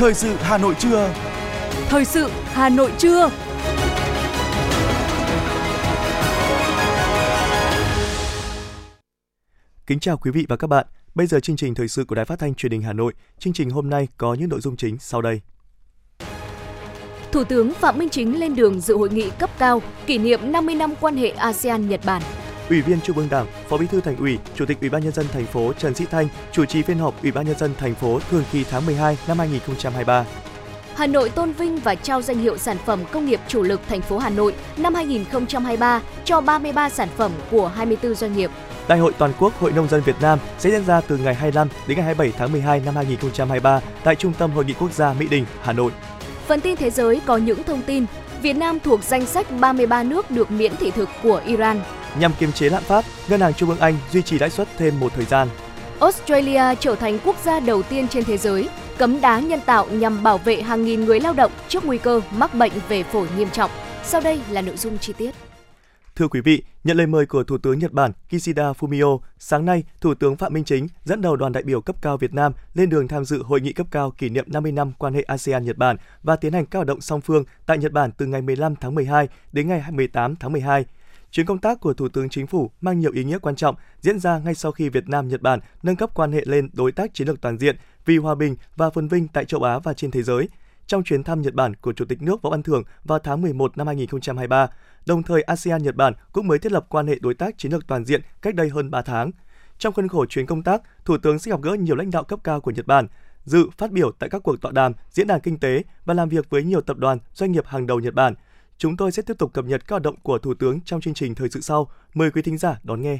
Thời sự Hà Nội trưa. Thời sự Hà Nội trưa. Kính chào quý vị và các bạn. Bây giờ chương trình thời sự của Đài Phát thanh Truyền hình Hà Nội. Chương trình hôm nay có những nội dung chính sau đây. Thủ tướng Phạm Minh Chính lên đường dự hội nghị cấp cao kỷ niệm 50 năm quan hệ ASEAN Nhật Bản. Ủy viên Trung ương Đảng, Phó Bí thư Thành ủy, Chủ tịch Ủy ban nhân dân thành phố Trần Sĩ Thanh chủ trì phiên họp Ủy ban nhân dân thành phố thường kỳ tháng 12 năm 2023. Hà Nội tôn vinh và trao danh hiệu sản phẩm công nghiệp chủ lực thành phố Hà Nội năm 2023 cho 33 sản phẩm của 24 doanh nghiệp. Đại hội toàn quốc Hội nông dân Việt Nam sẽ diễn ra từ ngày 25 đến ngày 27 tháng 12 năm 2023 tại Trung tâm Hội nghị Quốc gia Mỹ Đình, Hà Nội. Phần tin thế giới có những thông tin Việt Nam thuộc danh sách 33 nước được miễn thị thực của Iran. Nhằm kiềm chế lạm phát, Ngân hàng Trung ương Anh duy trì lãi suất thêm một thời gian. Australia trở thành quốc gia đầu tiên trên thế giới cấm đá nhân tạo nhằm bảo vệ hàng nghìn người lao động trước nguy cơ mắc bệnh về phổi nghiêm trọng. Sau đây là nội dung chi tiết. Thưa quý vị, nhận lời mời của Thủ tướng Nhật Bản Kishida Fumio, sáng nay, Thủ tướng Phạm Minh Chính dẫn đầu đoàn đại biểu cấp cao Việt Nam lên đường tham dự hội nghị cấp cao kỷ niệm 50 năm quan hệ ASEAN-Nhật Bản và tiến hành các hoạt động song phương tại Nhật Bản từ ngày 15 tháng 12 đến ngày 18 tháng 12. Chuyến công tác của Thủ tướng Chính phủ mang nhiều ý nghĩa quan trọng diễn ra ngay sau khi Việt Nam Nhật Bản nâng cấp quan hệ lên đối tác chiến lược toàn diện vì hòa bình và phồn vinh tại châu Á và trên thế giới. Trong chuyến thăm Nhật Bản của Chủ tịch nước Võ Văn Thưởng vào tháng 11 năm 2023, đồng thời ASEAN Nhật Bản cũng mới thiết lập quan hệ đối tác chiến lược toàn diện cách đây hơn 3 tháng. Trong khuôn khổ chuyến công tác, Thủ tướng sẽ gặp gỡ nhiều lãnh đạo cấp cao của Nhật Bản, dự phát biểu tại các cuộc tọa đàm, diễn đàn kinh tế và làm việc với nhiều tập đoàn, doanh nghiệp hàng đầu Nhật Bản. Chúng tôi sẽ tiếp tục cập nhật các hoạt động của Thủ tướng trong chương trình thời sự sau. Mời quý thính giả đón nghe.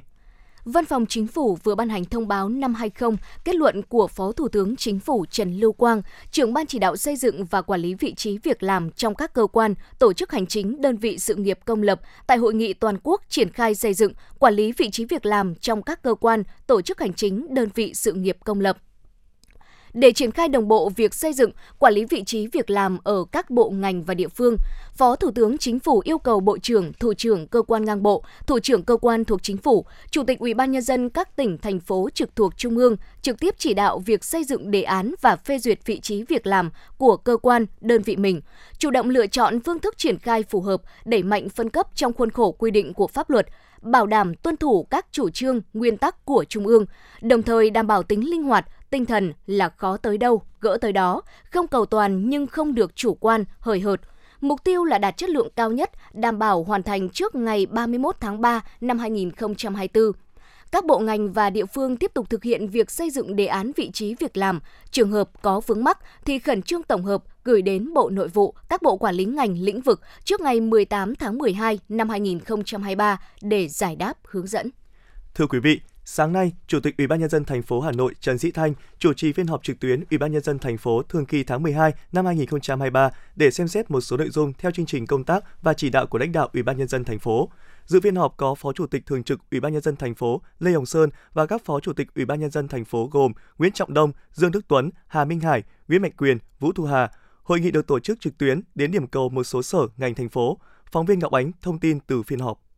Văn phòng Chính phủ vừa ban hành thông báo năm 20 kết luận của Phó Thủ tướng Chính phủ Trần Lưu Quang, trưởng ban chỉ đạo xây dựng và quản lý vị trí việc làm trong các cơ quan, tổ chức hành chính, đơn vị sự nghiệp công lập tại hội nghị toàn quốc triển khai xây dựng, quản lý vị trí việc làm trong các cơ quan, tổ chức hành chính, đơn vị sự nghiệp công lập để triển khai đồng bộ việc xây dựng, quản lý vị trí việc làm ở các bộ ngành và địa phương. Phó Thủ tướng Chính phủ yêu cầu Bộ trưởng, Thủ trưởng cơ quan ngang bộ, Thủ trưởng cơ quan thuộc Chính phủ, Chủ tịch Ủy ban nhân dân các tỉnh thành phố trực thuộc Trung ương trực tiếp chỉ đạo việc xây dựng đề án và phê duyệt vị trí việc làm của cơ quan, đơn vị mình, chủ động lựa chọn phương thức triển khai phù hợp, đẩy mạnh phân cấp trong khuôn khổ quy định của pháp luật, bảo đảm tuân thủ các chủ trương, nguyên tắc của Trung ương, đồng thời đảm bảo tính linh hoạt, tinh thần là khó tới đâu, gỡ tới đó, không cầu toàn nhưng không được chủ quan, hời hợt. Mục tiêu là đạt chất lượng cao nhất, đảm bảo hoàn thành trước ngày 31 tháng 3 năm 2024 các bộ ngành và địa phương tiếp tục thực hiện việc xây dựng đề án vị trí việc làm. Trường hợp có vướng mắc thì khẩn trương tổng hợp gửi đến Bộ Nội vụ, các bộ quản lý ngành lĩnh vực trước ngày 18 tháng 12 năm 2023 để giải đáp hướng dẫn. Thưa quý vị, Sáng nay, Chủ tịch Ủy ban nhân dân thành phố Hà Nội Trần Sĩ Thanh chủ trì phiên họp trực tuyến Ủy ban nhân dân thành phố thường kỳ tháng 12 năm 2023 để xem xét một số nội dung theo chương trình công tác và chỉ đạo của lãnh đạo Ủy ban nhân dân thành phố. Dự phiên họp có Phó Chủ tịch thường trực Ủy ban nhân dân thành phố Lê Hồng Sơn và các Phó Chủ tịch Ủy ban nhân dân thành phố gồm Nguyễn Trọng Đông, Dương Đức Tuấn, Hà Minh Hải, Nguyễn Mạnh Quyền, Vũ Thu Hà. Hội nghị được tổ chức trực tuyến đến điểm cầu một số sở ngành thành phố. Phóng viên Ngọc Ánh thông tin từ phiên họp.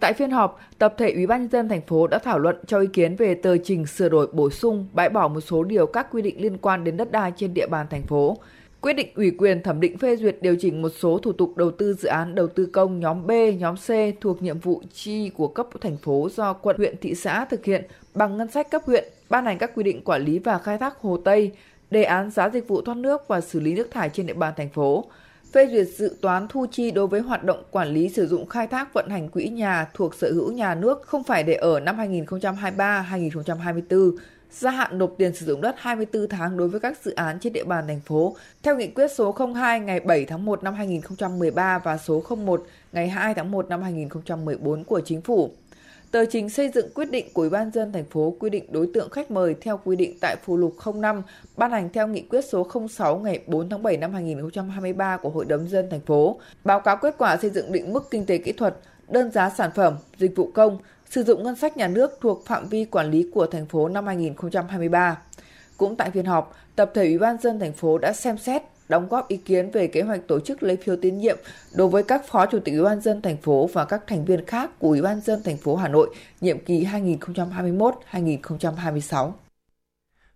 Tại phiên họp, tập thể Ủy ban nhân dân thành phố đã thảo luận cho ý kiến về tờ trình sửa đổi bổ sung, bãi bỏ một số điều các quy định liên quan đến đất đai trên địa bàn thành phố. Quyết định ủy quyền thẩm định phê duyệt điều chỉnh một số thủ tục đầu tư dự án đầu tư công nhóm B, nhóm C thuộc nhiệm vụ chi của cấp thành phố do quận, huyện, thị xã thực hiện bằng ngân sách cấp huyện, ban hành các quy định quản lý và khai thác hồ Tây, đề án giá dịch vụ thoát nước và xử lý nước thải trên địa bàn thành phố phê duyệt dự toán thu chi đối với hoạt động quản lý sử dụng khai thác vận hành quỹ nhà thuộc sở hữu nhà nước không phải để ở năm 2023-2024, gia hạn nộp tiền sử dụng đất 24 tháng đối với các dự án trên địa bàn thành phố theo nghị quyết số 02 ngày 7 tháng 1 năm 2013 và số 01 ngày 2 tháng 1 năm 2014 của chính phủ. Tờ trình xây dựng quyết định của Ủy ban dân thành phố quy định đối tượng khách mời theo quy định tại phụ lục 05 ban hành theo nghị quyết số 06 ngày 4 tháng 7 năm 2023 của Hội đồng dân thành phố, báo cáo kết quả xây dựng định mức kinh tế kỹ thuật, đơn giá sản phẩm, dịch vụ công, sử dụng ngân sách nhà nước thuộc phạm vi quản lý của thành phố năm 2023. Cũng tại phiên họp, tập thể Ủy ban dân thành phố đã xem xét đóng góp ý kiến về kế hoạch tổ chức lấy phiếu tín nhiệm đối với các phó chủ tịch Ủy ban dân thành phố và các thành viên khác của Ủy ban dân thành phố Hà Nội nhiệm kỳ 2021-2026.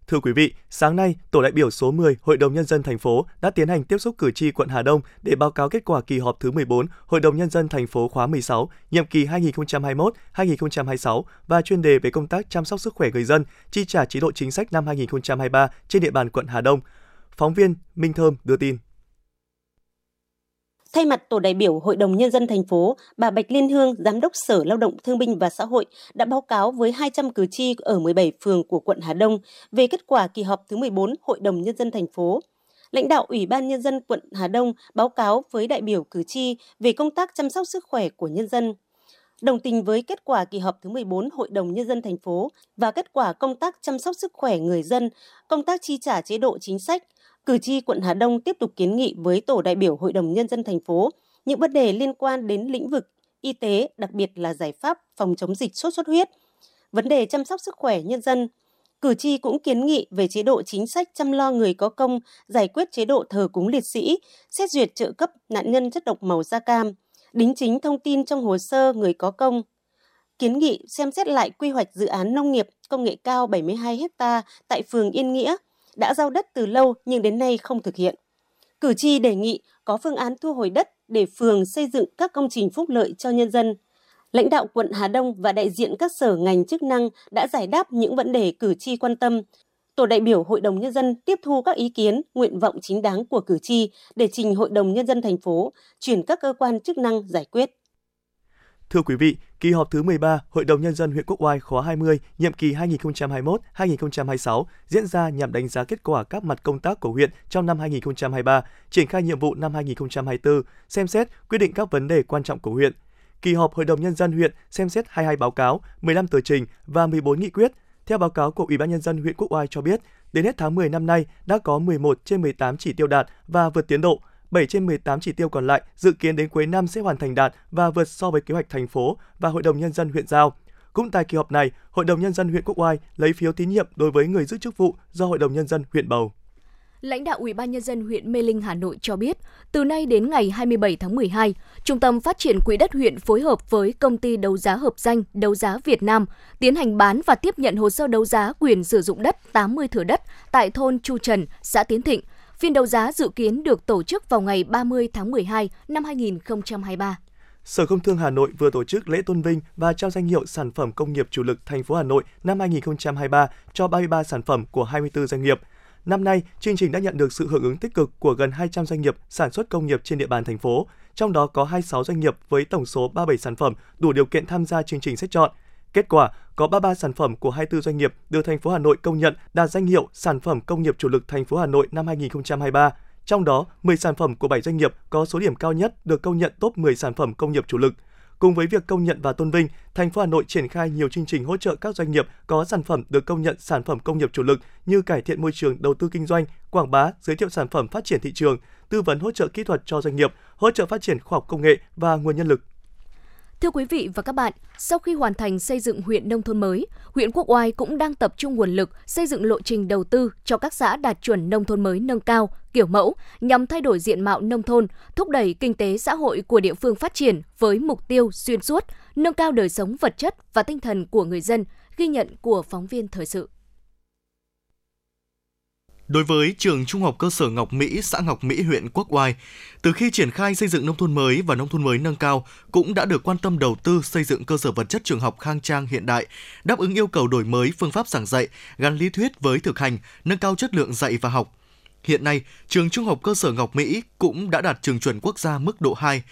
Thưa quý vị, sáng nay, tổ đại biểu số 10 Hội đồng nhân dân thành phố đã tiến hành tiếp xúc cử tri quận Hà Đông để báo cáo kết quả kỳ họp thứ 14 Hội đồng nhân dân thành phố khóa 16, nhiệm kỳ 2021-2026 và chuyên đề về công tác chăm sóc sức khỏe người dân, chi trả chế độ chính sách năm 2023 trên địa bàn quận Hà Đông. Phóng viên Minh Thơm đưa tin. Thay mặt tổ đại biểu Hội đồng Nhân dân thành phố, bà Bạch Liên Hương, Giám đốc Sở Lao động Thương binh và Xã hội đã báo cáo với 200 cử tri ở 17 phường của quận Hà Đông về kết quả kỳ họp thứ 14 Hội đồng Nhân dân thành phố. Lãnh đạo Ủy ban Nhân dân quận Hà Đông báo cáo với đại biểu cử tri về công tác chăm sóc sức khỏe của nhân dân. Đồng tình với kết quả kỳ họp thứ 14 Hội đồng Nhân dân thành phố và kết quả công tác chăm sóc sức khỏe người dân, công tác chi trả chế độ chính sách, cử tri quận Hà Đông tiếp tục kiến nghị với tổ đại biểu Hội đồng Nhân dân thành phố những vấn đề liên quan đến lĩnh vực y tế, đặc biệt là giải pháp phòng chống dịch sốt xuất huyết, vấn đề chăm sóc sức khỏe nhân dân. Cử tri cũng kiến nghị về chế độ chính sách chăm lo người có công, giải quyết chế độ thờ cúng liệt sĩ, xét duyệt trợ cấp nạn nhân chất độc màu da cam, đính chính thông tin trong hồ sơ người có công. Kiến nghị xem xét lại quy hoạch dự án nông nghiệp công nghệ cao 72 ha tại phường Yên Nghĩa – đã giao đất từ lâu nhưng đến nay không thực hiện. Cử tri đề nghị có phương án thu hồi đất để phường xây dựng các công trình phúc lợi cho nhân dân. Lãnh đạo quận Hà Đông và đại diện các sở ngành chức năng đã giải đáp những vấn đề cử tri quan tâm. Tổ đại biểu Hội đồng Nhân dân tiếp thu các ý kiến, nguyện vọng chính đáng của cử tri để trình Hội đồng Nhân dân thành phố, chuyển các cơ quan chức năng giải quyết. Thưa quý vị, kỳ họp thứ 13 Hội đồng Nhân dân huyện Quốc Oai khóa 20, nhiệm kỳ 2021-2026 diễn ra nhằm đánh giá kết quả các mặt công tác của huyện trong năm 2023, triển khai nhiệm vụ năm 2024, xem xét quyết định các vấn đề quan trọng của huyện. Kỳ họp Hội đồng Nhân dân huyện xem xét 22 báo cáo, 15 tờ trình và 14 nghị quyết. Theo báo cáo của Ủy ban Nhân dân huyện Quốc Oai cho biết, đến hết tháng 10 năm nay đã có 11 trên 18 chỉ tiêu đạt và vượt tiến độ, 7 trên 18 chỉ tiêu còn lại dự kiến đến cuối năm sẽ hoàn thành đạt và vượt so với kế hoạch thành phố và Hội đồng Nhân dân huyện giao. Cũng tại kỳ họp này, Hội đồng Nhân dân huyện Quốc Oai lấy phiếu tín nhiệm đối với người giữ chức vụ do Hội đồng Nhân dân huyện bầu. Lãnh đạo Ủy ban nhân dân huyện Mê Linh Hà Nội cho biết, từ nay đến ngày 27 tháng 12, Trung tâm Phát triển Quỹ đất huyện phối hợp với công ty đấu giá hợp danh Đấu giá Việt Nam tiến hành bán và tiếp nhận hồ sơ đấu giá quyền sử dụng đất 80 thửa đất tại thôn Chu Trần, xã Tiến Thịnh, Phiên đấu giá dự kiến được tổ chức vào ngày 30 tháng 12 năm 2023. Sở Công Thương Hà Nội vừa tổ chức lễ tôn vinh và trao danh hiệu sản phẩm công nghiệp chủ lực thành phố Hà Nội năm 2023 cho 33 sản phẩm của 24 doanh nghiệp. Năm nay, chương trình đã nhận được sự hưởng ứng tích cực của gần 200 doanh nghiệp sản xuất công nghiệp trên địa bàn thành phố, trong đó có 26 doanh nghiệp với tổng số 37 sản phẩm đủ điều kiện tham gia chương trình xét chọn. Kết quả, có 33 sản phẩm của 24 doanh nghiệp được thành phố Hà Nội công nhận đạt danh hiệu sản phẩm công nghiệp chủ lực thành phố Hà Nội năm 2023. Trong đó, 10 sản phẩm của 7 doanh nghiệp có số điểm cao nhất được công nhận top 10 sản phẩm công nghiệp chủ lực. Cùng với việc công nhận và tôn vinh, thành phố Hà Nội triển khai nhiều chương trình hỗ trợ các doanh nghiệp có sản phẩm được công nhận sản phẩm công nghiệp chủ lực như cải thiện môi trường đầu tư kinh doanh, quảng bá, giới thiệu sản phẩm phát triển thị trường, tư vấn hỗ trợ kỹ thuật cho doanh nghiệp, hỗ trợ phát triển khoa học công nghệ và nguồn nhân lực. Thưa quý vị và các bạn, sau khi hoàn thành xây dựng huyện nông thôn mới, huyện Quốc Oai cũng đang tập trung nguồn lực xây dựng lộ trình đầu tư cho các xã đạt chuẩn nông thôn mới nâng cao, kiểu mẫu nhằm thay đổi diện mạo nông thôn, thúc đẩy kinh tế xã hội của địa phương phát triển với mục tiêu xuyên suốt, nâng cao đời sống vật chất và tinh thần của người dân, ghi nhận của phóng viên thời sự. Đối với trường Trung học cơ sở Ngọc Mỹ, xã Ngọc Mỹ, huyện Quốc Oai, từ khi triển khai xây dựng nông thôn mới và nông thôn mới nâng cao cũng đã được quan tâm đầu tư xây dựng cơ sở vật chất trường học khang trang hiện đại, đáp ứng yêu cầu đổi mới phương pháp giảng dạy, gắn lý thuyết với thực hành, nâng cao chất lượng dạy và học. Hiện nay, trường Trung học cơ sở Ngọc Mỹ cũng đã đạt trường chuẩn quốc gia mức độ 2.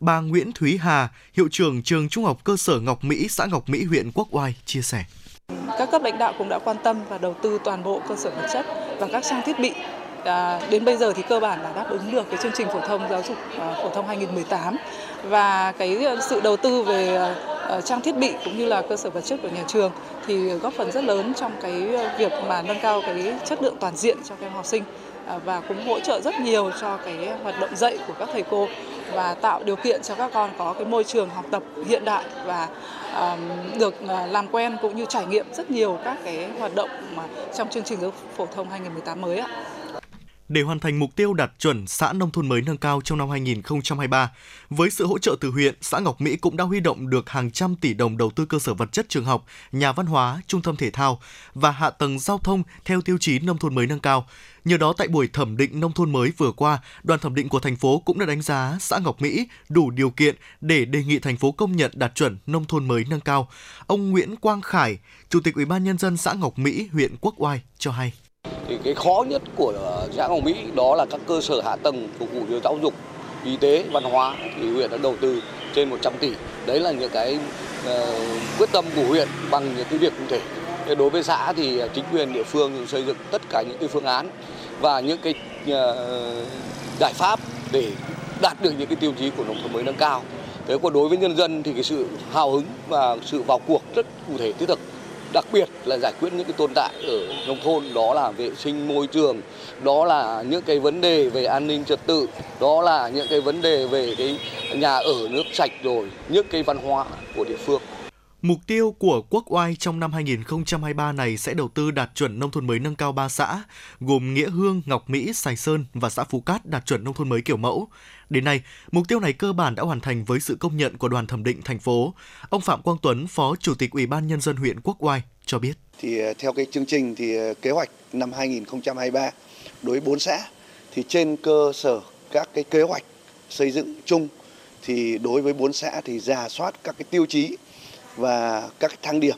Bà Nguyễn Thúy Hà, hiệu trưởng trường Trung học cơ sở Ngọc Mỹ, xã Ngọc Mỹ, huyện Quốc Oai chia sẻ. Các cấp lãnh đạo cũng đã quan tâm và đầu tư toàn bộ cơ sở vật chất và các trang thiết bị. À, đến bây giờ thì cơ bản là đáp ứng được cái chương trình phổ thông giáo dục à, phổ thông 2018 và cái à, sự đầu tư về à, à, trang thiết bị cũng như là cơ sở vật chất của nhà trường thì góp phần rất lớn trong cái việc mà nâng cao cái chất lượng toàn diện cho các em học sinh. À, và cũng hỗ trợ rất nhiều cho cái hoạt động dạy của các thầy cô và tạo điều kiện cho các con có cái môi trường học tập hiện đại và được ờ, làm quen cũng như trải nghiệm rất nhiều các cái hoạt động mà trong chương trình giáo dục phổ thông 2018 mới ạ để hoàn thành mục tiêu đạt chuẩn xã nông thôn mới nâng cao trong năm 2023. Với sự hỗ trợ từ huyện, xã Ngọc Mỹ cũng đã huy động được hàng trăm tỷ đồng đầu tư cơ sở vật chất trường học, nhà văn hóa, trung tâm thể thao và hạ tầng giao thông theo tiêu chí nông thôn mới nâng cao. Nhờ đó tại buổi thẩm định nông thôn mới vừa qua, đoàn thẩm định của thành phố cũng đã đánh giá xã Ngọc Mỹ đủ điều kiện để đề nghị thành phố công nhận đạt chuẩn nông thôn mới nâng cao. Ông Nguyễn Quang Khải, Chủ tịch Ủy ban nhân dân xã Ngọc Mỹ, huyện Quốc Oai cho hay. Thì cái khó nhất của xã Ngọc Mỹ đó là các cơ sở hạ tầng phục vụ cho giáo dục, y tế, văn hóa thì huyện đã đầu tư trên 100 tỷ. Đấy là những cái uh, quyết tâm của huyện bằng những cái việc cụ thể. Đối với xã thì chính quyền địa phương xây dựng tất cả những cái phương án và những cái uh, giải pháp để đạt được những cái tiêu chí của nông thôn mới nâng cao. Thế còn đối với nhân dân thì cái sự hào hứng và sự vào cuộc rất cụ thể thiết thực đặc biệt là giải quyết những cái tồn tại ở nông thôn đó là vệ sinh môi trường đó là những cái vấn đề về an ninh trật tự đó là những cái vấn đề về cái nhà ở nước sạch rồi những cái văn hóa của địa phương Mục tiêu của Quốc Oai trong năm 2023 này sẽ đầu tư đạt chuẩn nông thôn mới nâng cao 3 xã, gồm Nghĩa Hương, Ngọc Mỹ, Sài Sơn và xã Phú Cát đạt chuẩn nông thôn mới kiểu mẫu. Đến nay, mục tiêu này cơ bản đã hoàn thành với sự công nhận của đoàn thẩm định thành phố. Ông Phạm Quang Tuấn, Phó Chủ tịch Ủy ban Nhân dân huyện Quốc Oai cho biết. Thì ờ, theo cái chương trình thì ờ, kế hoạch năm 2023 đối với 4 xã thì trên cơ sở các cái kế hoạch xây dựng chung thì đối với 4 xã thì giả soát các cái tiêu chí và các cái thang điểm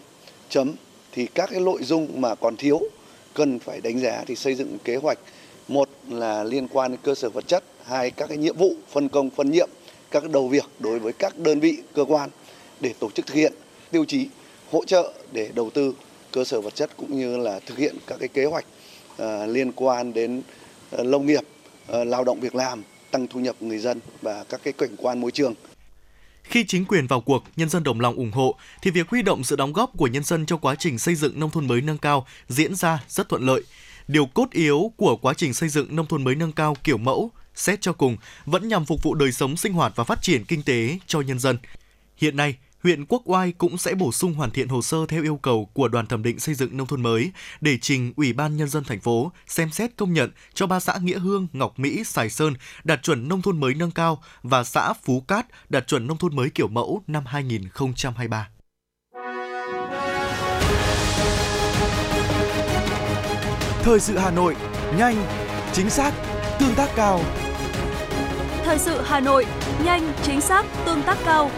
chấm thì các cái nội dung mà còn thiếu cần phải đánh giá thì xây dựng kế hoạch một là liên quan đến cơ sở vật chất hai các cái nhiệm vụ phân công phân nhiệm các đầu việc đối với các đơn vị cơ quan để tổ chức thực hiện tiêu chí hỗ trợ để đầu tư cơ sở vật chất cũng như là thực hiện các cái kế hoạch uh, liên quan đến uh, lông nghiệp, uh, lao động việc làm, tăng thu nhập người dân và các cái cảnh quan môi trường. Khi chính quyền vào cuộc, nhân dân đồng lòng ủng hộ thì việc huy động sự đóng góp của nhân dân trong quá trình xây dựng nông thôn mới nâng cao diễn ra rất thuận lợi. Điều cốt yếu của quá trình xây dựng nông thôn mới nâng cao kiểu mẫu, xét cho cùng, vẫn nhằm phục vụ đời sống sinh hoạt và phát triển kinh tế cho nhân dân. Hiện nay, huyện Quốc Oai cũng sẽ bổ sung hoàn thiện hồ sơ theo yêu cầu của đoàn thẩm định xây dựng nông thôn mới để trình Ủy ban nhân dân thành phố xem xét công nhận cho ba xã Nghĩa Hương, Ngọc Mỹ, Sài Sơn đạt chuẩn nông thôn mới nâng cao và xã Phú Cát đạt chuẩn nông thôn mới kiểu mẫu năm 2023. Thời sự Hà Nội, nhanh, chính xác, tương tác cao. Thời sự Hà Nội, nhanh, chính xác, tương tác cao.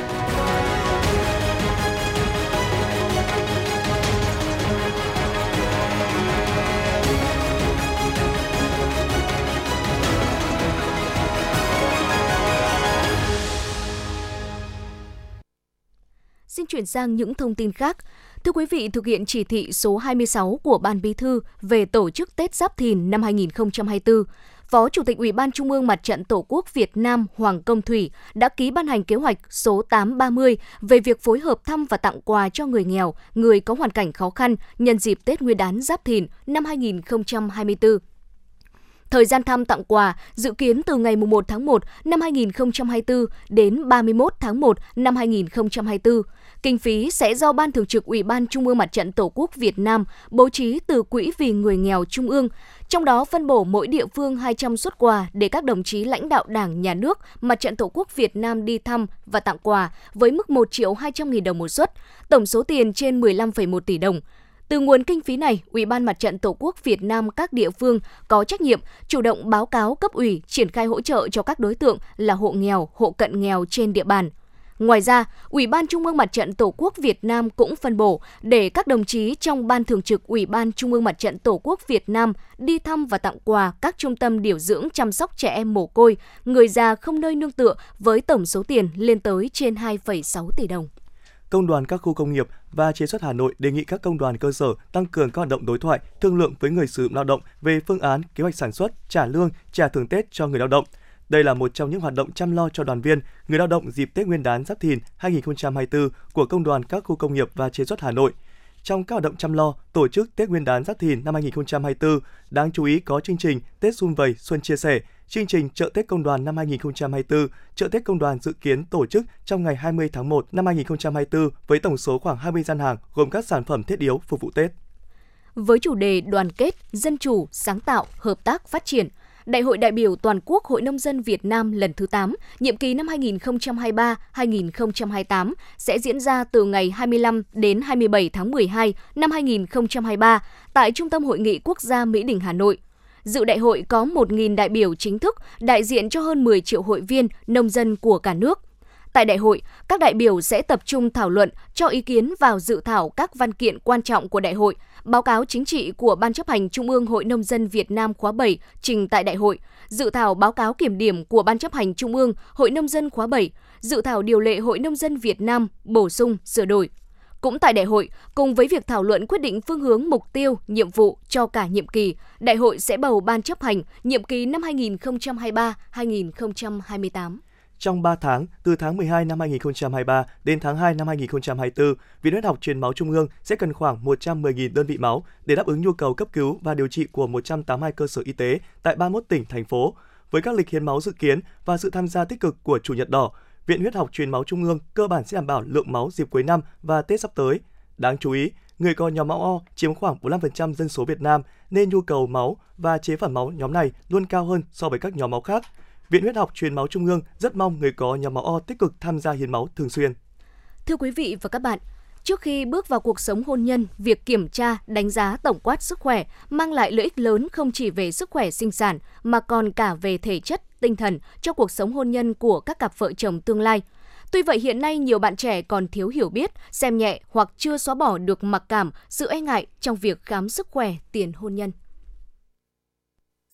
Xin chuyển sang những thông tin khác. Thưa quý vị, thực hiện chỉ thị số 26 của Ban Bí thư về tổ chức Tết Giáp Thìn năm 2024, Phó Chủ tịch Ủy ban Trung ương Mặt trận Tổ quốc Việt Nam Hoàng Công Thủy đã ký ban hành kế hoạch số 830 về việc phối hợp thăm và tặng quà cho người nghèo, người có hoàn cảnh khó khăn nhân dịp Tết Nguyên đán Giáp Thìn năm 2024. Thời gian thăm tặng quà dự kiến từ ngày 1 tháng 1 năm 2024 đến 31 tháng 1 năm 2024. Kinh phí sẽ do Ban Thường trực Ủy ban Trung ương Mặt trận Tổ quốc Việt Nam bố trí từ Quỹ vì người nghèo Trung ương, trong đó phân bổ mỗi địa phương 200 xuất quà để các đồng chí lãnh đạo Đảng, Nhà nước, Mặt trận Tổ quốc Việt Nam đi thăm và tặng quà với mức 1 triệu 200 nghìn đồng một suất, tổng số tiền trên 15,1 tỷ đồng. Từ nguồn kinh phí này, Ủy ban Mặt trận Tổ quốc Việt Nam các địa phương có trách nhiệm chủ động báo cáo cấp ủy triển khai hỗ trợ cho các đối tượng là hộ nghèo, hộ cận nghèo trên địa bàn. Ngoài ra, Ủy ban Trung ương Mặt trận Tổ quốc Việt Nam cũng phân bổ để các đồng chí trong Ban Thường trực Ủy ban Trung ương Mặt trận Tổ quốc Việt Nam đi thăm và tặng quà các trung tâm điều dưỡng chăm sóc trẻ em mồ côi, người già không nơi nương tựa với tổng số tiền lên tới trên 2,6 tỷ đồng. Công đoàn các khu công nghiệp và chế xuất Hà Nội đề nghị các công đoàn cơ sở tăng cường các hoạt động đối thoại, thương lượng với người sử dụng lao động về phương án, kế hoạch sản xuất, trả lương, trả thưởng Tết cho người lao động. Đây là một trong những hoạt động chăm lo cho đoàn viên, người lao động dịp Tết Nguyên đán Giáp Thìn 2024 của Công đoàn các khu công nghiệp và chế xuất Hà Nội. Trong các hoạt động chăm lo, tổ chức Tết Nguyên đán Giáp Thìn năm 2024, đáng chú ý có chương trình Tết Xuân Vầy Xuân Chia Sẻ, chương trình Chợ Tết Công đoàn năm 2024, Chợ Tết Công đoàn dự kiến tổ chức trong ngày 20 tháng 1 năm 2024 với tổng số khoảng 20 gian hàng gồm các sản phẩm thiết yếu phục vụ Tết. Với chủ đề đoàn kết, dân chủ, sáng tạo, hợp tác, phát triển – Đại hội đại biểu toàn quốc Hội nông dân Việt Nam lần thứ 8, nhiệm kỳ năm 2023-2028 sẽ diễn ra từ ngày 25 đến 27 tháng 12 năm 2023 tại Trung tâm Hội nghị Quốc gia Mỹ Đình Hà Nội. Dự đại hội có 1.000 đại biểu chính thức, đại diện cho hơn 10 triệu hội viên, nông dân của cả nước. Tại đại hội, các đại biểu sẽ tập trung thảo luận, cho ý kiến vào dự thảo các văn kiện quan trọng của đại hội, báo cáo chính trị của Ban chấp hành Trung ương Hội Nông dân Việt Nam khóa 7 trình tại đại hội, dự thảo báo cáo kiểm điểm của Ban chấp hành Trung ương Hội Nông dân khóa 7, dự thảo điều lệ Hội Nông dân Việt Nam bổ sung, sửa đổi. Cũng tại đại hội, cùng với việc thảo luận quyết định phương hướng mục tiêu, nhiệm vụ cho cả nhiệm kỳ, đại hội sẽ bầu ban chấp hành nhiệm kỳ năm 2023-2028. Trong 3 tháng, từ tháng 12 năm 2023 đến tháng 2 năm 2024, Viện Huyết học Truyền máu Trung ương sẽ cần khoảng 110.000 đơn vị máu để đáp ứng nhu cầu cấp cứu và điều trị của 182 cơ sở y tế tại 31 tỉnh, thành phố. Với các lịch hiến máu dự kiến và sự tham gia tích cực của Chủ nhật đỏ, Viện Huyết học Truyền máu Trung ương cơ bản sẽ đảm bảo lượng máu dịp cuối năm và Tết sắp tới. Đáng chú ý, người có nhóm máu O chiếm khoảng 45% dân số Việt Nam nên nhu cầu máu và chế phẩm máu nhóm này luôn cao hơn so với các nhóm máu khác. Viện Huyết học Truyền máu Trung ương rất mong người có nhóm máu O tích cực tham gia hiến máu thường xuyên. Thưa quý vị và các bạn, Trước khi bước vào cuộc sống hôn nhân, việc kiểm tra, đánh giá tổng quát sức khỏe mang lại lợi ích lớn không chỉ về sức khỏe sinh sản mà còn cả về thể chất, tinh thần cho cuộc sống hôn nhân của các cặp vợ chồng tương lai. Tuy vậy hiện nay nhiều bạn trẻ còn thiếu hiểu biết, xem nhẹ hoặc chưa xóa bỏ được mặc cảm, sự e ngại trong việc khám sức khỏe tiền hôn nhân.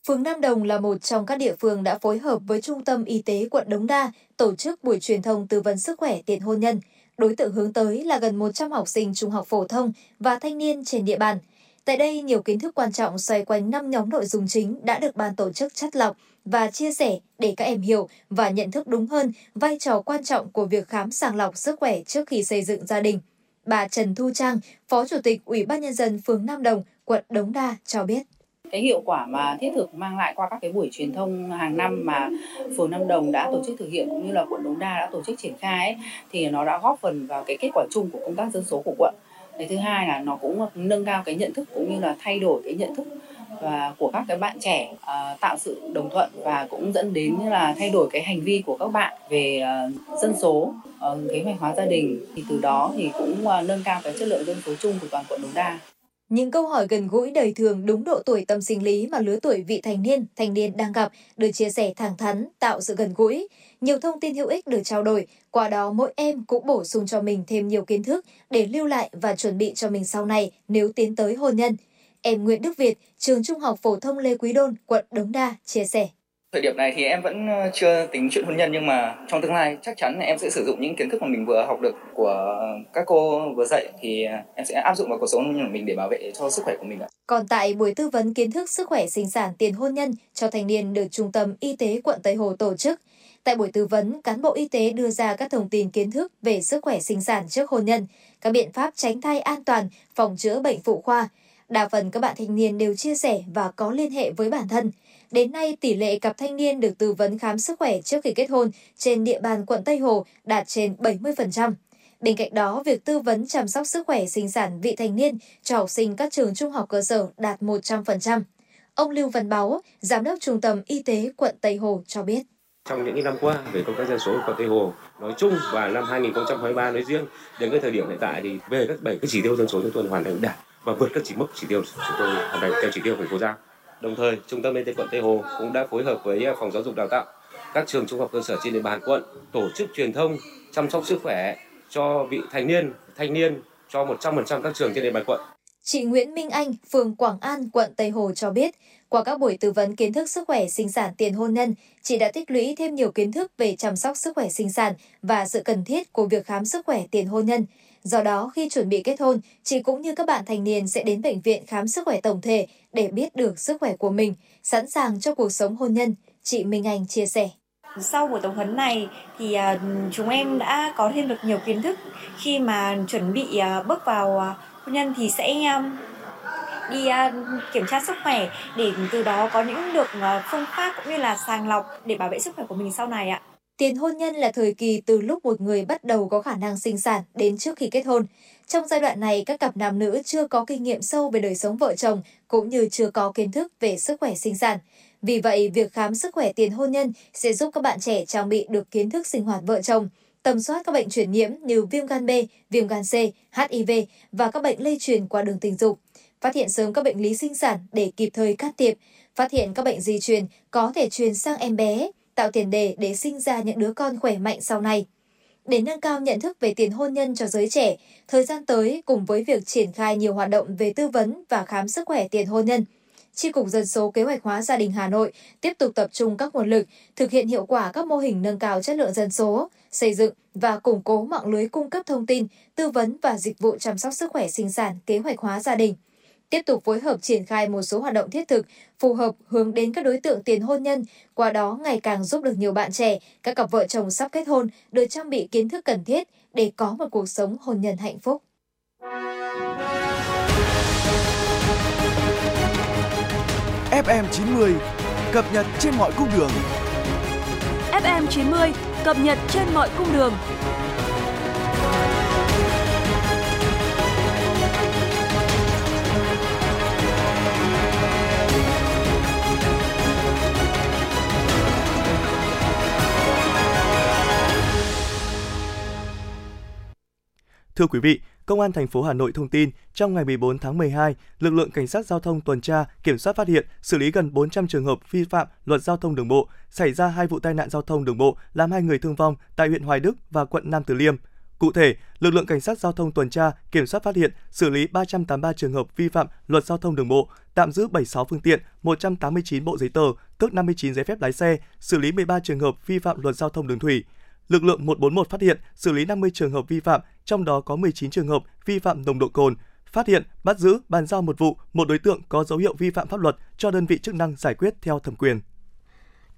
Phường Nam Đồng là một trong các địa phương đã phối hợp với Trung tâm Y tế quận Đống Đa tổ chức buổi truyền thông tư vấn sức khỏe tiện hôn nhân. Đối tượng hướng tới là gần 100 học sinh trung học phổ thông và thanh niên trên địa bàn. Tại đây, nhiều kiến thức quan trọng xoay quanh 5 nhóm nội dung chính đã được ban tổ chức chất lọc và chia sẻ để các em hiểu và nhận thức đúng hơn vai trò quan trọng của việc khám sàng lọc sức khỏe trước khi xây dựng gia đình. Bà Trần Thu Trang, Phó Chủ tịch Ủy ban Nhân dân phường Nam Đồng, quận Đống Đa cho biết cái hiệu quả mà thiết thực mang lại qua các cái buổi truyền thông hàng năm mà phường Nam Đồng đã tổ chức thực hiện cũng như là quận Đống Đa đã tổ chức triển khai ấy, thì nó đã góp phần vào cái kết quả chung của công tác dân số của quận. Cái thứ hai là nó cũng nâng cao cái nhận thức cũng như là thay đổi cái nhận thức và của các cái bạn trẻ uh, tạo sự đồng thuận và cũng dẫn đến là thay đổi cái hành vi của các bạn về uh, dân số uh, kế hoạch hóa gia đình thì từ đó thì cũng uh, nâng cao cái chất lượng dân số chung của toàn quận Đống Đa. Những câu hỏi gần gũi đời thường đúng độ tuổi tâm sinh lý mà lứa tuổi vị thành niên, thanh niên đang gặp được chia sẻ thẳng thắn, tạo sự gần gũi. Nhiều thông tin hữu ích được trao đổi, qua đó mỗi em cũng bổ sung cho mình thêm nhiều kiến thức để lưu lại và chuẩn bị cho mình sau này nếu tiến tới hôn nhân. Em Nguyễn Đức Việt, trường Trung học phổ thông Lê Quý Đôn, quận Đống Đa chia sẻ. Thời điểm này thì em vẫn ờ, chưa tính chuyện hôn nhân nhưng mà trong tương lai chắc chắn em sẽ sử dụng những kiến thức mà mình vừa học được của các cô vừa dạy thì ờ, em sẽ áp dụng vào cuộc sống của mình để bảo vệ cho sức khỏe của mình ạ. Còn tại buổi tư vấn kiến thức sức khỏe sinh sản tiền hôn nhân cho thanh niên được Trung tâm Y tế quận Tây Hồ tổ chức, Tại buổi tư vấn, cán bộ y tế đưa ra các thông tin kiến thức về sức khỏe sinh sản trước hôn nhân, các biện pháp tránh thai an toàn, phòng chữa bệnh phụ khoa. Đa phần các bạn thanh niên đều chia sẻ và có liên hệ với bản thân. Đến nay, tỷ lệ cặp thanh niên được tư vấn khám sức khỏe trước khi kết hôn trên địa bàn quận Tây Hồ đạt trên 70%. Bên cạnh đó, việc tư vấn chăm sóc sức khỏe sinh sản vị thành niên cho học sinh các trường trung học cơ sở đạt 100%. Ông Lưu Văn Báu, Giám đốc Trung tâm Y tế quận Tây Hồ cho biết. Trong những năm qua về công tác dân số của quận Tây Hồ nói chung và năm 2023 nói riêng, đến cái thời điểm hiện tại thì về các bảy cái chỉ tiêu dân số chúng tôi hoàn thành đạt và vượt các chỉ mốc chỉ tiêu chúng tôi hoàn thành theo chỉ tiêu của quốc giao. Đồng thời, Trung tâm Y tế quận Tây Hồ cũng đã phối hợp với à, Phòng Giáo dục Đào tạo, các trường trung học cơ sở trên địa bàn quận tổ chức truyền thông chăm sóc sức khỏe cho vị thành niên, thanh niên cho 100% các trường trên địa bàn quận. Chị Nguyễn Minh Anh, phường Quảng An, quận Tây Hồ cho biết, qua các buổi tư vấn kiến thức sức khỏe sinh sản tiền hôn nhân, chị đã tích lũy thêm nhiều kiến thức về chăm sóc sức khỏe sinh sản và sự cần thiết của việc khám sức khỏe tiền hôn nhân. Do đó, khi chuẩn bị kết hôn, chị cũng như các bạn thành niên sẽ đến bệnh viện khám sức khỏe tổng thể để biết được sức khỏe của mình, sẵn sàng cho cuộc sống hôn nhân. Chị Minh Anh chia sẻ. Sau buổi tổng huấn này thì à, chúng em đã có thêm được nhiều kiến thức khi mà chuẩn bị à, bước vào à, hôn nhân thì sẽ đi kiểm tra sức khỏe để từ đó có những được phương pháp cũng như là sàng lọc để bảo vệ sức khỏe của mình sau này ạ. Tiền hôn nhân là thời kỳ từ lúc một người bắt đầu có khả năng sinh sản đến trước khi kết hôn. Trong giai đoạn này, các cặp nam nữ chưa có kinh nghiệm sâu về đời sống vợ chồng cũng như chưa có kiến thức về sức khỏe sinh sản. Vì vậy, việc khám sức khỏe tiền hôn nhân sẽ giúp các bạn trẻ trang bị được kiến thức sinh hoạt vợ chồng, tầm soát các bệnh truyền nhiễm như viêm gan B, viêm gan C, HIV và các bệnh lây truyền qua đường tình dục, phát hiện sớm các bệnh lý sinh sản để kịp thời can thiệp, phát hiện các bệnh di truyền có thể truyền sang em bé, tạo tiền đề để sinh ra những đứa con khỏe mạnh sau này. Để nâng cao nhận thức về tiền hôn nhân cho giới trẻ, thời gian tới cùng với việc triển khai nhiều hoạt động về tư vấn và khám sức khỏe tiền hôn nhân, tri cục Dân số Kế hoạch hóa gia đình Hà Nội tiếp tục tập trung các nguồn lực, thực hiện hiệu quả các mô hình nâng cao chất lượng dân số, xây dựng và củng cố mạng lưới cung cấp thông tin, tư vấn và dịch vụ chăm sóc sức khỏe sinh sản kế hoạch hóa gia đình tiếp tục phối hợp triển khai một số hoạt động thiết thực, phù hợp hướng đến các đối tượng tiền hôn nhân, qua đó ngày càng giúp được nhiều bạn trẻ, các cặp vợ chồng sắp kết hôn được trang bị kiến thức cần thiết để có một cuộc sống hôn nhân hạnh phúc. FM90 cập nhật trên mọi cung đường. FM90 cập nhật trên mọi cung đường. Thưa quý vị, Công an thành phố Hà Nội thông tin, trong ngày 14 tháng 12, lực lượng cảnh sát giao thông tuần tra, kiểm soát phát hiện, xử lý gần 400 trường hợp vi phạm luật giao thông đường bộ, xảy ra hai vụ tai nạn giao thông đường bộ làm hai người thương vong tại huyện Hoài Đức và quận Nam Từ Liêm. Cụ thể, lực lượng cảnh sát giao thông tuần tra, kiểm soát phát hiện, xử lý 383 trường hợp vi phạm luật giao thông đường bộ, tạm giữ 76 phương tiện, 189 bộ giấy tờ, tước 59 giấy phép lái xe, xử lý 13 trường hợp vi phạm luật giao thông đường thủy lực lượng 141 phát hiện xử lý 50 trường hợp vi phạm, trong đó có 19 trường hợp vi phạm nồng độ cồn, phát hiện, bắt giữ, bàn giao một vụ, một đối tượng có dấu hiệu vi phạm pháp luật cho đơn vị chức năng giải quyết theo thẩm quyền.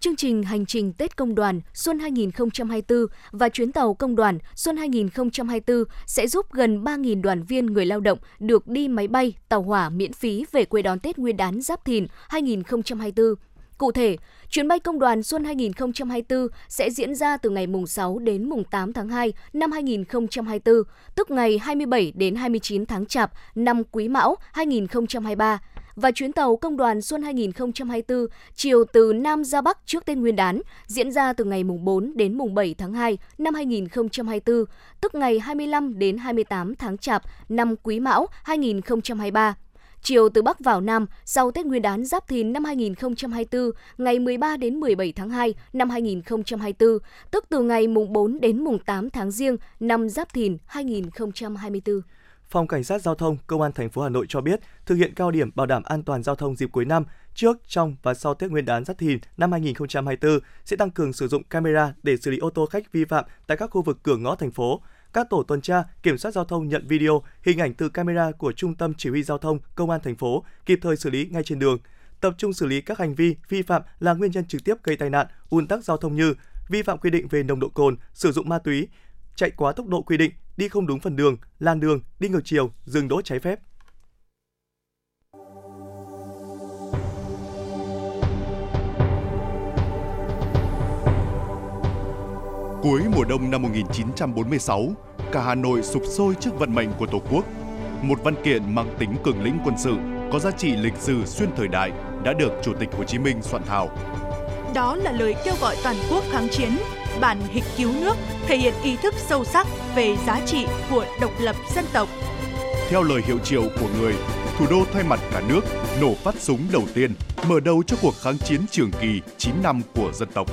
Chương trình Hành trình Tết Công đoàn Xuân 2024 và chuyến tàu Công đoàn Xuân 2024 sẽ giúp gần 3.000 đoàn viên người lao động được đi máy bay, tàu hỏa miễn phí về quê đón Tết Nguyên đán Giáp Thìn 2024. Cụ thể, chuyến bay công đoàn Xuân 2024 sẽ diễn ra từ ngày mùng 6 đến mùng 8 tháng 2 năm 2024, tức ngày 27 đến 29 tháng Chạp năm Quý Mão 2023 và chuyến tàu công đoàn Xuân 2024 chiều từ Nam ra Bắc trước Tết Nguyên đán diễn ra từ ngày mùng 4 đến mùng 7 tháng 2 năm 2024, tức ngày 25 đến 28 tháng Chạp năm Quý Mão 2023 chiều từ Bắc vào Nam sau Tết Nguyên đán Giáp Thìn năm 2024, ngày 13 đến 17 tháng 2 năm 2024, tức từ ngày mùng 4 đến mùng 8 tháng Giêng năm Giáp Thìn 2024. Phòng Cảnh sát Giao thông Công an thành phố Hà Nội cho biết, thực hiện cao điểm bảo đảm an toàn giao thông dịp cuối năm, trước, trong và sau Tết Nguyên đán Giáp Thìn năm 2024 sẽ tăng cường sử dụng camera để xử lý ô tô khách vi phạm tại các khu vực cửa ngõ thành phố các tổ tuần tra, kiểm soát giao thông nhận video, hình ảnh từ camera của Trung tâm Chỉ huy Giao thông Công an thành phố, kịp thời xử lý ngay trên đường. Tập trung xử lý các hành vi vi phạm là nguyên nhân trực tiếp gây tai nạn, ùn tắc giao thông như vi phạm quy định về nồng độ cồn, sử dụng ma túy, chạy quá tốc độ quy định, đi không đúng phần đường, làn đường, đi ngược chiều, dừng đỗ trái phép. Cuối mùa đông năm 1946, cả Hà Nội sụp sôi trước vận mệnh của Tổ quốc. Một văn kiện mang tính cường lĩnh quân sự, có giá trị lịch sử xuyên thời đại đã được Chủ tịch Hồ Chí Minh soạn thảo. Đó là lời kêu gọi toàn quốc kháng chiến, bản hịch cứu nước, thể hiện ý thức sâu sắc về giá trị của độc lập dân tộc. Theo lời hiệu triệu của người, thủ đô thay mặt cả nước nổ phát súng đầu tiên, mở đầu cho cuộc kháng chiến trường kỳ 9 năm của dân tộc.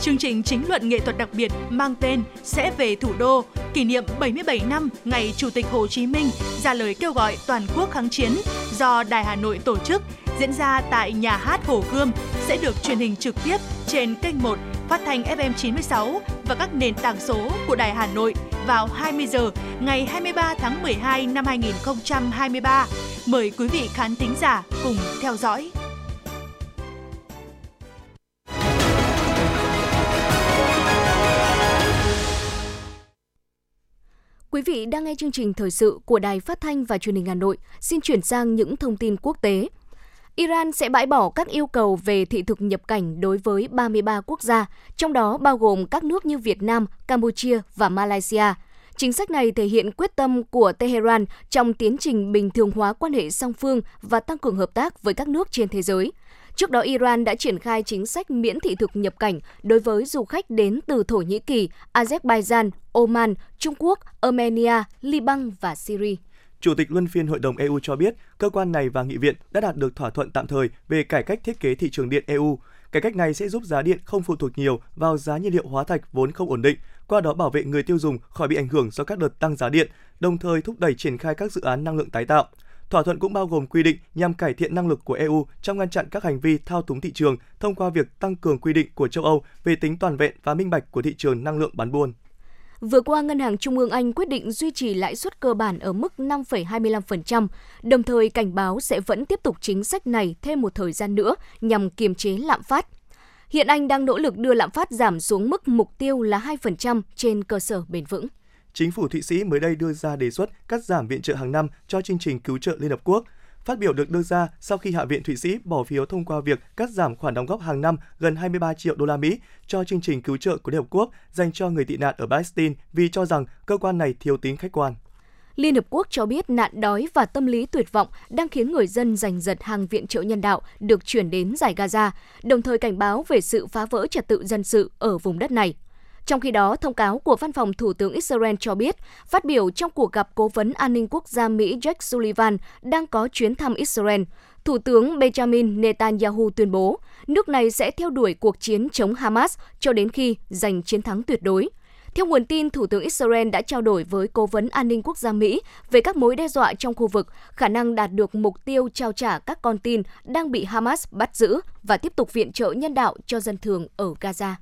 Chương trình chính luận nghệ thuật đặc biệt mang tên Sẽ về thủ đô, kỷ niệm 77 năm ngày Chủ tịch Hồ Chí Minh ra lời kêu gọi toàn quốc kháng chiến do Đài Hà Nội tổ chức diễn ra tại nhà hát Hồ Gươm sẽ được truyền hình trực tiếp trên kênh 1 phát thanh FM 96 và các nền tảng số của Đài Hà Nội vào 20 giờ ngày 23 tháng 12 năm 2023. Mời quý vị khán thính giả cùng theo dõi. Quý vị đang nghe chương trình thời sự của Đài Phát thanh và Truyền hình Hà Nội. Xin chuyển sang những thông tin quốc tế. Iran sẽ bãi bỏ các yêu cầu về thị thực nhập cảnh đối với 33 quốc gia, trong đó bao gồm các nước như Việt Nam, Campuchia và Malaysia. Chính sách này thể hiện quyết tâm của Tehran trong tiến trình bình thường hóa quan hệ song phương và tăng cường hợp tác với các nước trên thế giới. Trước đó, Iran đã triển khai chính sách miễn thị thực nhập cảnh đối với du khách đến từ Thổ Nhĩ Kỳ, Azerbaijan, Oman, Trung Quốc, Armenia, Liban và Syria. Chủ tịch Luân phiên Hội đồng EU cho biết, cơ quan này và Nghị viện đã đạt được thỏa thuận tạm thời về cải cách thiết kế thị trường điện EU. Cải cách này sẽ giúp giá điện không phụ thuộc nhiều vào giá nhiên liệu hóa thạch vốn không ổn định, qua đó bảo vệ người tiêu dùng khỏi bị ảnh hưởng do các đợt tăng giá điện, đồng thời thúc đẩy triển khai các dự án năng lượng tái tạo. Thỏa thuận cũng bao gồm quy định nhằm cải thiện năng lực của EU trong ngăn chặn các hành vi thao túng thị trường thông qua việc tăng cường quy định của châu Âu về tính toàn vẹn và minh bạch của thị trường năng lượng bán buôn. Vừa qua, Ngân hàng Trung ương Anh quyết định duy trì lãi suất cơ bản ở mức 5,25%, đồng thời cảnh báo sẽ vẫn tiếp tục chính sách này thêm một thời gian nữa nhằm kiềm chế lạm phát. Hiện Anh đang nỗ lực đưa lạm phát giảm xuống mức mục tiêu là 2% trên cơ sở bền vững. Chính phủ Thụy Sĩ mới đây đưa ra đề xuất cắt giảm viện trợ hàng năm cho chương trình cứu trợ Liên Hợp Quốc. Phát biểu được đưa ra sau khi Hạ viện Thụy Sĩ bỏ phiếu thông qua việc cắt giảm khoản đóng góp hàng năm gần 23 triệu đô la Mỹ cho chương trình cứu trợ của Liên Hợp Quốc dành cho người tị nạn ở Palestine vì cho rằng cơ quan này thiếu tính khách quan. Liên Hợp Quốc cho biết nạn đói và tâm lý tuyệt vọng đang khiến người dân giành giật hàng viện trợ nhân đạo được chuyển đến giải Gaza, đồng thời cảnh báo về sự phá vỡ trật tự dân sự ở vùng đất này. Trong khi đó, thông cáo của Văn phòng Thủ tướng Israel cho biết, phát biểu trong cuộc gặp Cố vấn An ninh Quốc gia Mỹ Jack Sullivan đang có chuyến thăm Israel, Thủ tướng Benjamin Netanyahu tuyên bố nước này sẽ theo đuổi cuộc chiến chống Hamas cho đến khi giành chiến thắng tuyệt đối. Theo nguồn tin, Thủ tướng Israel đã trao đổi với Cố vấn An ninh Quốc gia Mỹ về các mối đe dọa trong khu vực, khả năng đạt được mục tiêu trao trả các con tin đang bị Hamas bắt giữ và tiếp tục viện trợ nhân đạo cho dân thường ở Gaza.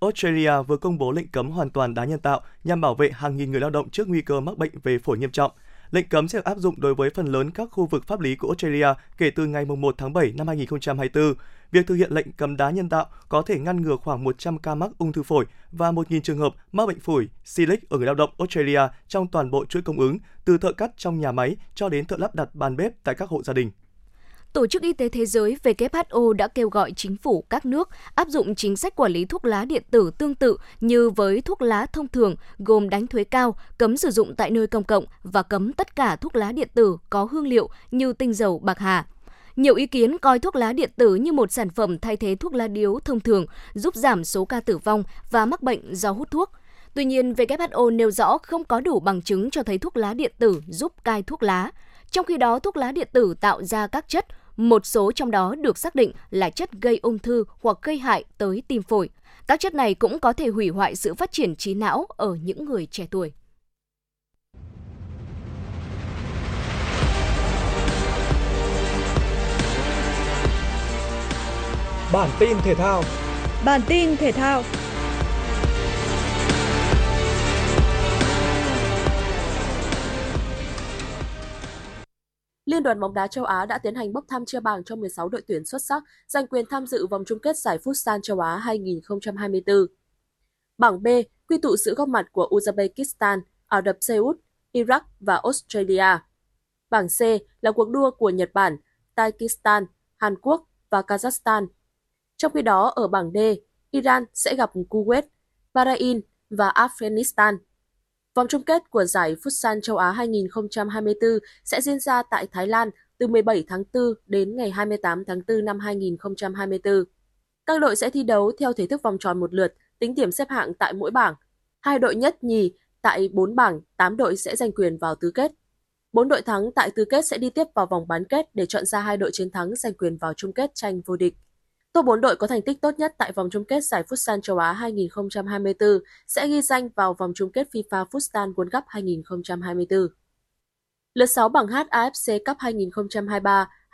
Australia vừa công bố lệnh cấm hoàn toàn đá nhân tạo nhằm bảo vệ hàng nghìn người lao động trước nguy cơ mắc bệnh về phổi nghiêm trọng. Lệnh cấm sẽ được áp dụng đối với phần lớn các khu vực pháp lý của Australia kể từ ngày 1 tháng 7 năm 2024. Việc thực hiện lệnh cấm đá nhân tạo có thể ngăn ngừa khoảng 100 ca mắc ung thư phổi và 1.000 trường hợp mắc bệnh phổi Silic ở người lao động Australia trong toàn bộ chuỗi cung ứng, từ thợ cắt trong nhà máy cho đến thợ lắp đặt bàn bếp tại các hộ gia đình. Tổ chức Y tế Thế giới WHO đã kêu gọi chính phủ các nước áp dụng chính sách quản lý thuốc lá điện tử tương tự như với thuốc lá thông thường, gồm đánh thuế cao, cấm sử dụng tại nơi công cộng và cấm tất cả thuốc lá điện tử có hương liệu như tinh dầu bạc hà. Nhiều ý kiến coi thuốc lá điện tử như một sản phẩm thay thế thuốc lá điếu thông thường, giúp giảm số ca tử vong và mắc bệnh do hút thuốc. Tuy nhiên, WHO nêu rõ không có đủ bằng chứng cho thấy thuốc lá điện tử giúp cai thuốc lá. Trong khi đó, thuốc lá điện tử tạo ra các chất một số trong đó được xác định là chất gây ung thư hoặc gây hại tới tim phổi. Các chất này cũng có thể hủy hoại sự phát triển trí não ở những người trẻ tuổi. Bản tin thể thao Bản tin thể thao Liên đoàn bóng đá châu Á đã tiến hành bốc thăm chia bảng cho 16 đội tuyển xuất sắc giành quyền tham dự vòng chung kết giải Futsal châu Á 2024. Bảng B quy tụ sự góp mặt của Uzbekistan, Ả Rập Xê Út, Iraq và Australia. Bảng C là cuộc đua của Nhật Bản, Tajikistan, Hàn Quốc và Kazakhstan. Trong khi đó, ở bảng D, Iran sẽ gặp Kuwait, Bahrain và Afghanistan. Vòng chung kết của giải Futsal châu Á 2024 sẽ diễn ra tại Thái Lan từ 17 tháng 4 đến ngày 28 tháng 4 năm 2024. Các đội sẽ thi đấu theo thể thức vòng tròn một lượt, tính điểm xếp hạng tại mỗi bảng. Hai đội nhất nhì tại 4 bảng, 8 đội sẽ giành quyền vào tứ kết. 4 đội thắng tại tứ kết sẽ đi tiếp vào vòng bán kết để chọn ra hai đội chiến thắng giành quyền vào chung kết tranh vô địch. Top 4 đội có thành tích tốt nhất tại vòng chung kết giải Futsal châu Á 2024 sẽ ghi danh vào vòng chung kết FIFA Futsal World Cup 2024. Lượt 6 bảng H AFC Cup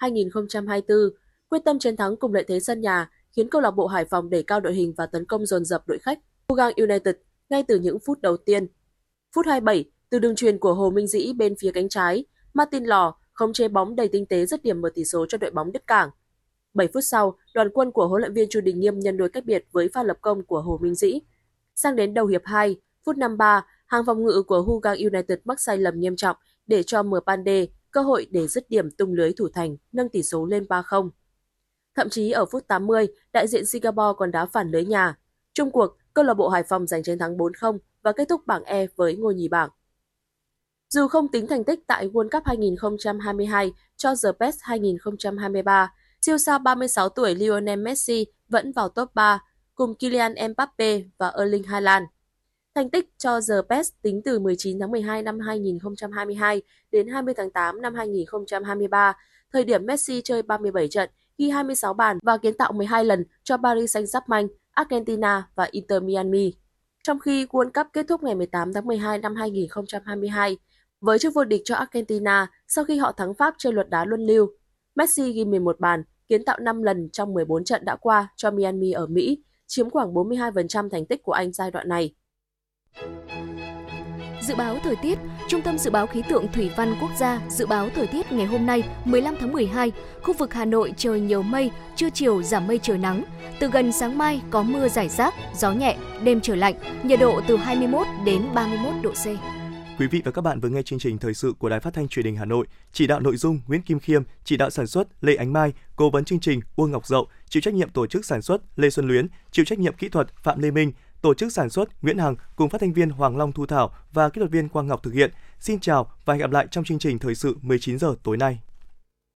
2023-2024 quyết tâm chiến thắng cùng lợi thế sân nhà khiến câu lạc bộ Hải Phòng đẩy cao đội hình và tấn công dồn dập đội khách Hugang United ngay từ những phút đầu tiên. Phút 27, từ đường truyền của Hồ Minh Dĩ bên phía cánh trái, Martin Lò không chế bóng đầy tinh tế dứt điểm mở tỷ số cho đội bóng đất cảng. 7 phút sau, đoàn quân của huấn luyện viên Chu Đình Nghiêm nhân đôi cách biệt với pha lập công của Hồ Minh Dĩ. Sang đến đầu hiệp 2, phút 53, hàng phòng ngự của Hugang United mắc sai lầm nghiêm trọng để cho Mpande cơ hội để dứt điểm tung lưới thủ thành, nâng tỷ số lên 3-0. Thậm chí ở phút 80, đại diện Singapore còn đá phản lưới nhà. Trung cuộc, câu lạc bộ Hải Phòng giành chiến thắng 4-0 và kết thúc bảng E với ngôi nhì bảng. Dù không tính thành tích tại World Cup 2022 cho The Best 2023, Siêu sao 36 tuổi Lionel Messi vẫn vào top 3 cùng Kylian Mbappe và Erling Haaland. Thành tích cho The Best tính từ 19 tháng 12 năm 2022 đến 20 tháng 8 năm 2023, thời điểm Messi chơi 37 trận, ghi 26 bàn và kiến tạo 12 lần cho Paris Saint-Germain, Argentina và Inter Miami. Trong khi World Cup kết thúc ngày 18 tháng 12 năm 2022, với chức vô địch cho Argentina sau khi họ thắng Pháp chơi luật đá luân lưu. Messi ghi 11 bàn, kiến tạo 5 lần trong 14 trận đã qua cho Miami ở Mỹ, chiếm khoảng 42% thành tích của anh giai đoạn này. Dự báo thời tiết, Trung tâm Dự báo Khí tượng Thủy văn Quốc gia dự báo thời tiết ngày hôm nay 15 tháng 12, khu vực Hà Nội trời nhiều mây, trưa chiều giảm mây trời nắng. Từ gần sáng mai có mưa rải rác, gió nhẹ, đêm trời lạnh, nhiệt độ từ 21 đến 31 độ C. Quý vị và các bạn vừa nghe chương trình thời sự của Đài Phát thanh Truyền hình Hà Nội, chỉ đạo nội dung Nguyễn Kim Khiêm, chỉ đạo sản xuất Lê Ánh Mai, cố vấn chương trình Uông Ngọc Dậu, chịu trách nhiệm tổ chức sản xuất Lê Xuân Luyến, chịu trách nhiệm kỹ thuật Phạm Lê Minh, tổ chức sản xuất Nguyễn Hằng cùng phát thanh viên Hoàng Long Thu Thảo và kỹ thuật viên Quang Ngọc thực hiện. Xin chào và hẹn gặp lại trong chương trình thời sự 19 giờ tối nay.